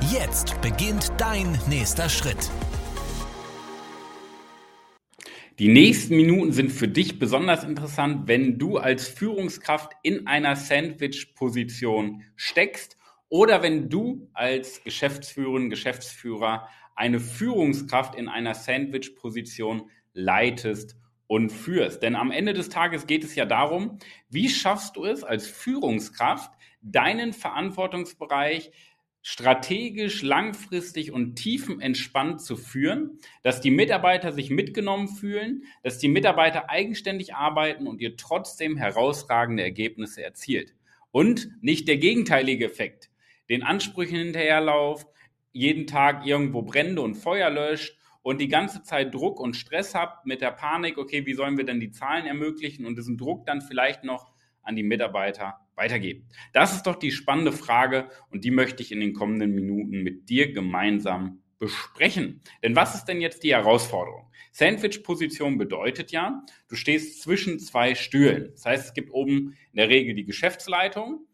Jetzt beginnt dein nächster Schritt. Die nächsten Minuten sind für dich besonders interessant, wenn du als Führungskraft in einer Sandwich-Position steckst oder wenn du als Geschäftsführerin, Geschäftsführer eine Führungskraft in einer Sandwich-Position leitest und führst. Denn am Ende des Tages geht es ja darum, wie schaffst du es als Führungskraft, deinen Verantwortungsbereich strategisch, langfristig und tiefenentspannt zu führen, dass die Mitarbeiter sich mitgenommen fühlen, dass die Mitarbeiter eigenständig arbeiten und ihr trotzdem herausragende Ergebnisse erzielt. Und nicht der gegenteilige Effekt, den Ansprüchen hinterherlauft, jeden Tag irgendwo Brände und Feuer löscht und die ganze Zeit Druck und Stress habt mit der Panik, okay, wie sollen wir denn die Zahlen ermöglichen und diesen Druck dann vielleicht noch an die Mitarbeiter weitergeben? Das ist doch die spannende Frage und die möchte ich in den kommenden Minuten mit dir gemeinsam besprechen. Denn was ist denn jetzt die Herausforderung? Sandwich-Position bedeutet ja, du stehst zwischen zwei Stühlen. Das heißt, es gibt oben in der Regel die Geschäftsleitung,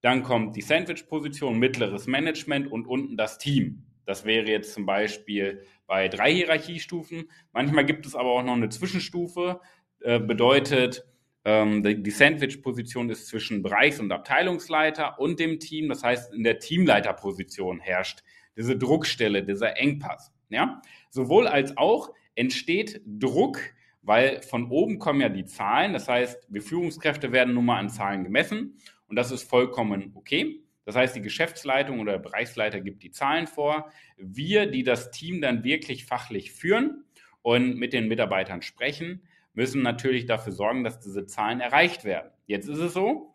dann kommt die Sandwich-Position, mittleres Management und unten das Team. Das wäre jetzt zum Beispiel bei drei Hierarchiestufen. Manchmal gibt es aber auch noch eine Zwischenstufe, äh, bedeutet, die Sandwich-Position ist zwischen Bereichs- und Abteilungsleiter und dem Team. Das heißt, in der Teamleiterposition herrscht diese Druckstelle, dieser Engpass. Ja? Sowohl als auch entsteht Druck, weil von oben kommen ja die Zahlen. Das heißt, wir Führungskräfte werden nun mal an Zahlen gemessen und das ist vollkommen okay. Das heißt, die Geschäftsleitung oder der Bereichsleiter gibt die Zahlen vor. Wir, die das Team dann wirklich fachlich führen und mit den Mitarbeitern sprechen, müssen natürlich dafür sorgen, dass diese Zahlen erreicht werden. Jetzt ist es so,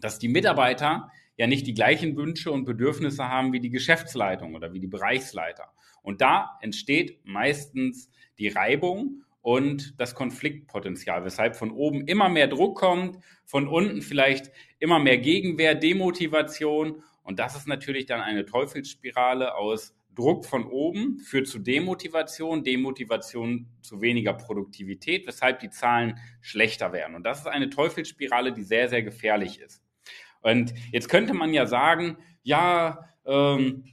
dass die Mitarbeiter ja nicht die gleichen Wünsche und Bedürfnisse haben wie die Geschäftsleitung oder wie die Bereichsleiter. Und da entsteht meistens die Reibung und das Konfliktpotenzial, weshalb von oben immer mehr Druck kommt, von unten vielleicht immer mehr Gegenwehr, Demotivation. Und das ist natürlich dann eine Teufelsspirale aus Druck von oben führt zu Demotivation, Demotivation zu weniger Produktivität, weshalb die Zahlen schlechter werden. Und das ist eine Teufelsspirale, die sehr, sehr gefährlich ist. Und jetzt könnte man ja sagen, ja, ähm,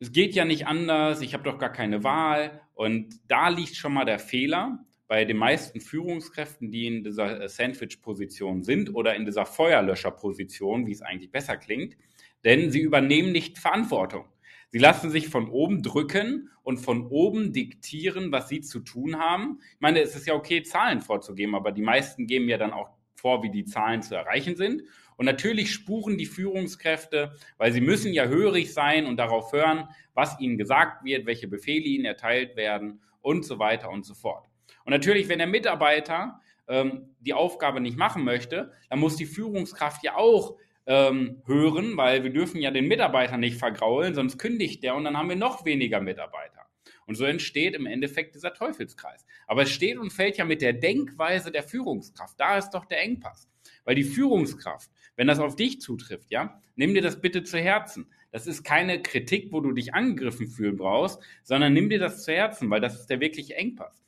es geht ja nicht anders, ich habe doch gar keine Wahl. Und da liegt schon mal der Fehler bei den meisten Führungskräften, die in dieser Sandwich-Position sind oder in dieser Feuerlöscher-Position, wie es eigentlich besser klingt, denn sie übernehmen nicht Verantwortung. Sie lassen sich von oben drücken und von oben diktieren, was sie zu tun haben. Ich meine, es ist ja okay, Zahlen vorzugeben, aber die meisten geben ja dann auch vor, wie die Zahlen zu erreichen sind. Und natürlich spuren die Führungskräfte, weil sie müssen ja hörig sein und darauf hören, was ihnen gesagt wird, welche Befehle ihnen erteilt werden und so weiter und so fort. Und natürlich, wenn der Mitarbeiter ähm, die Aufgabe nicht machen möchte, dann muss die Führungskraft ja auch ähm, hören, weil wir dürfen ja den Mitarbeiter nicht vergraulen, sonst kündigt der und dann haben wir noch weniger Mitarbeiter. Und so entsteht im Endeffekt dieser Teufelskreis. Aber es steht und fällt ja mit der Denkweise der Führungskraft. Da ist doch der Engpass. Weil die Führungskraft, wenn das auf dich zutrifft, ja, nimm dir das bitte zu Herzen. Das ist keine Kritik, wo du dich angegriffen fühlen brauchst, sondern nimm dir das zu Herzen, weil das ist der wirkliche Engpass.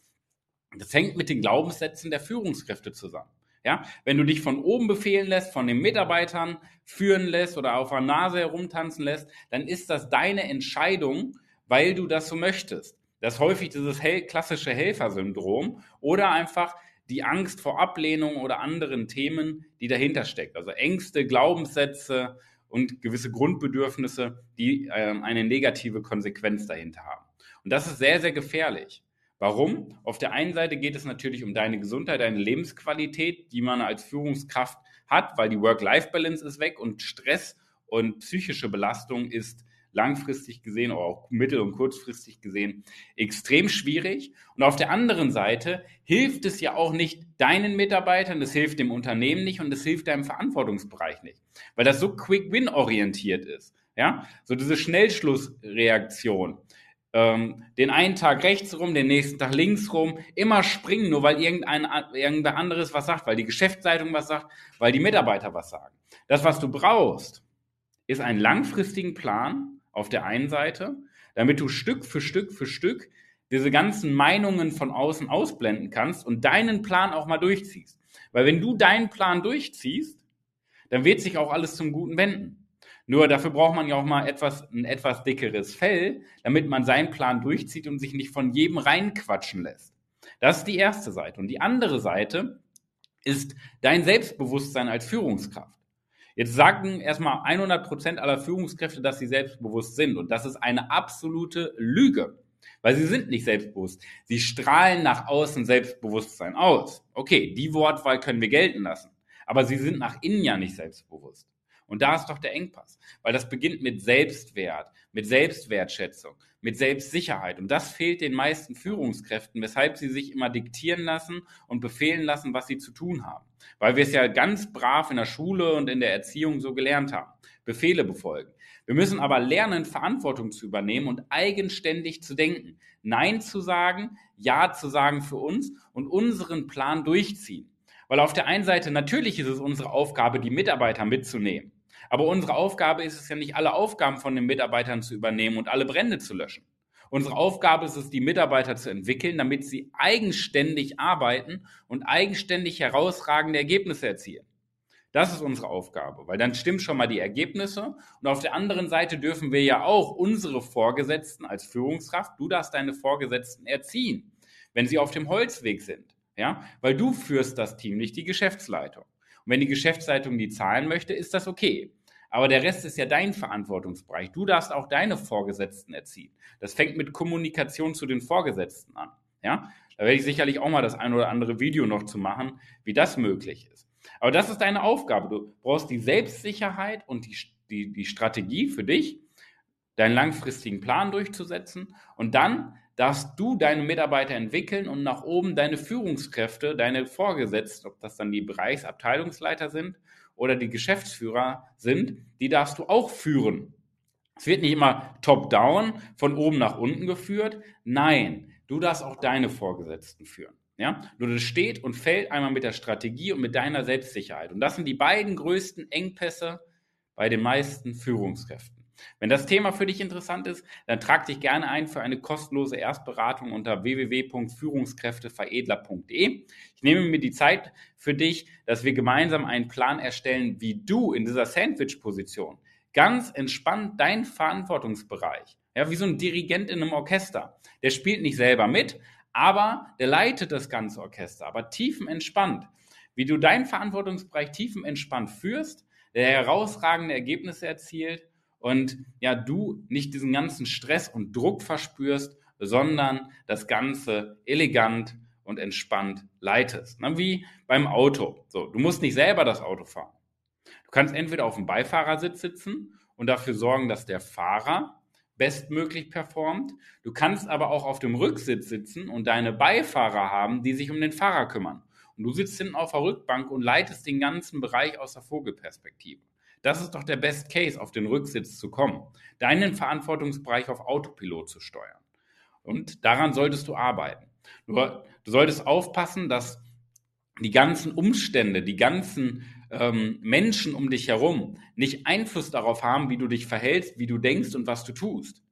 Das hängt mit den Glaubenssätzen der Führungskräfte zusammen. Ja, wenn du dich von oben befehlen lässt, von den Mitarbeitern führen lässt oder auf der Nase herumtanzen lässt, dann ist das deine Entscheidung, weil du das so möchtest. Das ist häufig dieses klassische Helfersyndrom oder einfach die Angst vor Ablehnung oder anderen Themen, die dahinter steckt. Also Ängste, Glaubenssätze und gewisse Grundbedürfnisse, die äh, eine negative Konsequenz dahinter haben. Und das ist sehr, sehr gefährlich. Warum? Auf der einen Seite geht es natürlich um deine Gesundheit, deine Lebensqualität, die man als Führungskraft hat, weil die Work-Life-Balance ist weg und Stress und psychische Belastung ist langfristig gesehen oder auch mittel- und kurzfristig gesehen extrem schwierig. Und auf der anderen Seite hilft es ja auch nicht deinen Mitarbeitern, es hilft dem Unternehmen nicht und es hilft deinem Verantwortungsbereich nicht, weil das so Quick-Win-orientiert ist. Ja, so diese Schnellschlussreaktion. Ähm, den einen Tag rechts rum, den nächsten Tag links rum, immer springen, nur weil irgendein, irgendwer anderes was sagt, weil die Geschäftsleitung was sagt, weil die Mitarbeiter was sagen. Das, was du brauchst, ist einen langfristigen Plan auf der einen Seite, damit du Stück für Stück für Stück diese ganzen Meinungen von außen ausblenden kannst und deinen Plan auch mal durchziehst. Weil wenn du deinen Plan durchziehst, dann wird sich auch alles zum Guten wenden. Nur dafür braucht man ja auch mal etwas, ein etwas dickeres Fell, damit man seinen Plan durchzieht und sich nicht von jedem reinquatschen lässt. Das ist die erste Seite. Und die andere Seite ist dein Selbstbewusstsein als Führungskraft. Jetzt sagen erstmal 100 Prozent aller Führungskräfte, dass sie selbstbewusst sind. Und das ist eine absolute Lüge. Weil sie sind nicht selbstbewusst. Sie strahlen nach außen Selbstbewusstsein aus. Okay, die Wortwahl können wir gelten lassen. Aber sie sind nach innen ja nicht selbstbewusst. Und da ist doch der Engpass. Weil das beginnt mit Selbstwert, mit Selbstwertschätzung, mit Selbstsicherheit. Und das fehlt den meisten Führungskräften, weshalb sie sich immer diktieren lassen und befehlen lassen, was sie zu tun haben. Weil wir es ja ganz brav in der Schule und in der Erziehung so gelernt haben. Befehle befolgen. Wir müssen aber lernen, Verantwortung zu übernehmen und eigenständig zu denken. Nein zu sagen, Ja zu sagen für uns und unseren Plan durchziehen. Weil auf der einen Seite natürlich ist es unsere Aufgabe, die Mitarbeiter mitzunehmen. Aber unsere Aufgabe ist es ja nicht, alle Aufgaben von den Mitarbeitern zu übernehmen und alle Brände zu löschen. Unsere Aufgabe ist es, die Mitarbeiter zu entwickeln, damit sie eigenständig arbeiten und eigenständig herausragende Ergebnisse erzielen. Das ist unsere Aufgabe, weil dann stimmen schon mal die Ergebnisse. Und auf der anderen Seite dürfen wir ja auch unsere Vorgesetzten als Führungskraft, du darfst deine Vorgesetzten erziehen, wenn sie auf dem Holzweg sind. Ja, weil du führst das Team, nicht die Geschäftsleitung. Und wenn die Geschäftsleitung die zahlen möchte, ist das okay. Aber der Rest ist ja dein Verantwortungsbereich. Du darfst auch deine Vorgesetzten erziehen. Das fängt mit Kommunikation zu den Vorgesetzten an. Ja, da werde ich sicherlich auch mal das ein oder andere Video noch zu machen, wie das möglich ist. Aber das ist deine Aufgabe. Du brauchst die Selbstsicherheit und die, die, die Strategie für dich, deinen langfristigen Plan durchzusetzen. Und dann darfst du deine Mitarbeiter entwickeln und nach oben deine Führungskräfte, deine Vorgesetzten, ob das dann die Bereichsabteilungsleiter sind oder die Geschäftsführer sind, die darfst du auch führen. Es wird nicht immer top-down, von oben nach unten geführt. Nein, du darfst auch deine Vorgesetzten führen. Ja, nur das steht und fällt einmal mit der Strategie und mit deiner Selbstsicherheit. Und das sind die beiden größten Engpässe bei den meisten Führungskräften. Wenn das Thema für dich interessant ist, dann trag dich gerne ein für eine kostenlose Erstberatung unter www.führungskräfteveredler.de. Ich nehme mir die Zeit für dich, dass wir gemeinsam einen Plan erstellen, wie du in dieser Sandwich-Position ganz entspannt deinen Verantwortungsbereich, ja, wie so ein Dirigent in einem Orchester, der spielt nicht selber mit, aber der leitet das ganze Orchester, aber tiefenentspannt. Wie du deinen Verantwortungsbereich tiefenentspannt führst, der herausragende Ergebnisse erzielt und ja, du nicht diesen ganzen Stress und Druck verspürst, sondern das Ganze elegant und entspannt leitest. Na, wie beim Auto. So, du musst nicht selber das Auto fahren. Du kannst entweder auf dem Beifahrersitz sitzen und dafür sorgen, dass der Fahrer bestmöglich performt. Du kannst aber auch auf dem Rücksitz sitzen und deine Beifahrer haben, die sich um den Fahrer kümmern. Und du sitzt hinten auf der Rückbank und leitest den ganzen Bereich aus der Vogelperspektive. Das ist doch der Best Case, auf den Rücksitz zu kommen, deinen Verantwortungsbereich auf Autopilot zu steuern. Und daran solltest du arbeiten. Nur, du solltest aufpassen, dass die ganzen Umstände, die ganzen ähm, Menschen um dich herum nicht Einfluss darauf haben, wie du dich verhältst, wie du denkst und was du tust.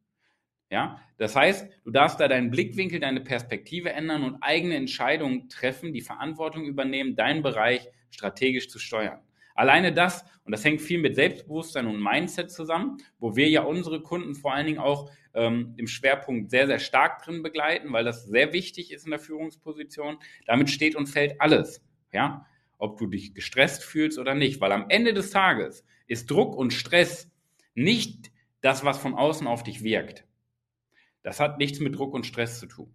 Ja, das heißt, du darfst da deinen Blickwinkel, deine Perspektive ändern und eigene Entscheidungen treffen, die Verantwortung übernehmen, deinen Bereich strategisch zu steuern. Alleine das, und das hängt viel mit Selbstbewusstsein und Mindset zusammen, wo wir ja unsere Kunden vor allen Dingen auch ähm, im Schwerpunkt sehr, sehr stark drin begleiten, weil das sehr wichtig ist in der Führungsposition. Damit steht und fällt alles. Ja, ob du dich gestresst fühlst oder nicht, weil am Ende des Tages ist Druck und Stress nicht das, was von außen auf dich wirkt. Das hat nichts mit Druck und Stress zu tun.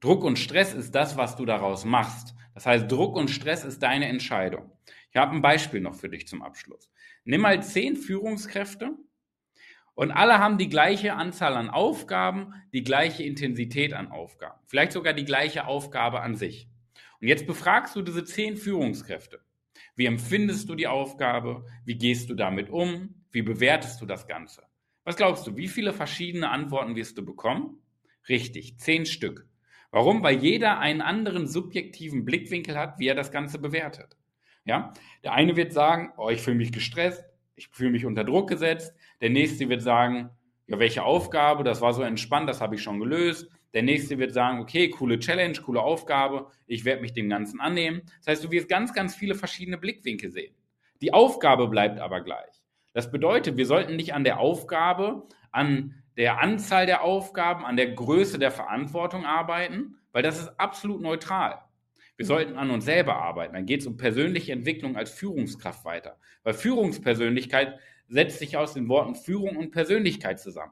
Druck und Stress ist das, was du daraus machst. Das heißt, Druck und Stress ist deine Entscheidung. Ich habe ein Beispiel noch für dich zum Abschluss. Nimm mal zehn Führungskräfte und alle haben die gleiche Anzahl an Aufgaben, die gleiche Intensität an Aufgaben, vielleicht sogar die gleiche Aufgabe an sich. Und jetzt befragst du diese zehn Führungskräfte. Wie empfindest du die Aufgabe? Wie gehst du damit um? Wie bewertest du das Ganze? Was glaubst du, wie viele verschiedene Antworten wirst du bekommen? Richtig, zehn Stück. Warum? Weil jeder einen anderen subjektiven Blickwinkel hat, wie er das Ganze bewertet. Ja, der eine wird sagen, oh, ich fühle mich gestresst, ich fühle mich unter Druck gesetzt. Der nächste wird sagen, ja, welche Aufgabe, das war so entspannt, das habe ich schon gelöst. Der nächste wird sagen, okay, coole Challenge, coole Aufgabe, ich werde mich dem Ganzen annehmen. Das heißt, du wirst ganz, ganz viele verschiedene Blickwinkel sehen. Die Aufgabe bleibt aber gleich. Das bedeutet, wir sollten nicht an der Aufgabe, an der Anzahl der Aufgaben, an der Größe der Verantwortung arbeiten, weil das ist absolut neutral. Wir sollten an uns selber arbeiten. Dann geht es um persönliche Entwicklung als Führungskraft weiter. Weil Führungspersönlichkeit setzt sich aus den Worten Führung und Persönlichkeit zusammen.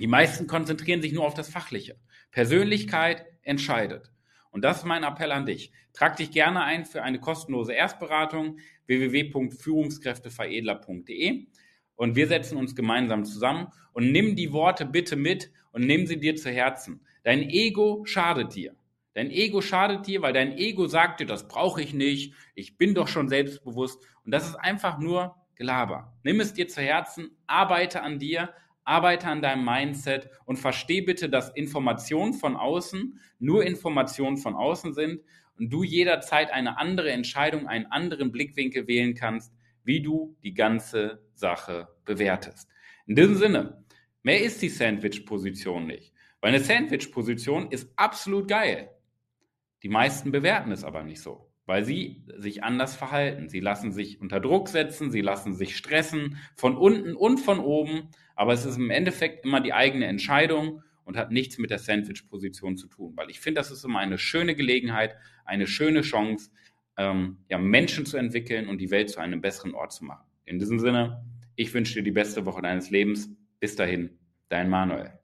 Die meisten konzentrieren sich nur auf das Fachliche. Persönlichkeit entscheidet. Und das ist mein Appell an dich. Trag dich gerne ein für eine kostenlose Erstberatung www.führungskräfteveredler.de und wir setzen uns gemeinsam zusammen und nimm die Worte bitte mit und nimm sie dir zu Herzen. Dein Ego schadet dir. Dein Ego schadet dir, weil dein Ego sagt dir, das brauche ich nicht, ich bin doch schon selbstbewusst. Und das ist einfach nur Gelaber. Nimm es dir zu Herzen, arbeite an dir, arbeite an deinem Mindset und versteh bitte, dass Informationen von außen nur Informationen von außen sind und du jederzeit eine andere Entscheidung, einen anderen Blickwinkel wählen kannst, wie du die ganze Sache bewertest. In diesem Sinne, mehr ist die Sandwich-Position nicht. Weil eine Sandwich-Position ist absolut geil. Die meisten bewerten es aber nicht so, weil sie sich anders verhalten. Sie lassen sich unter Druck setzen, sie lassen sich stressen, von unten und von oben, aber es ist im Endeffekt immer die eigene Entscheidung und hat nichts mit der Sandwich-Position zu tun, weil ich finde, das ist immer eine schöne Gelegenheit, eine schöne Chance, ähm, ja, Menschen zu entwickeln und die Welt zu einem besseren Ort zu machen. In diesem Sinne, ich wünsche dir die beste Woche deines Lebens. Bis dahin, dein Manuel.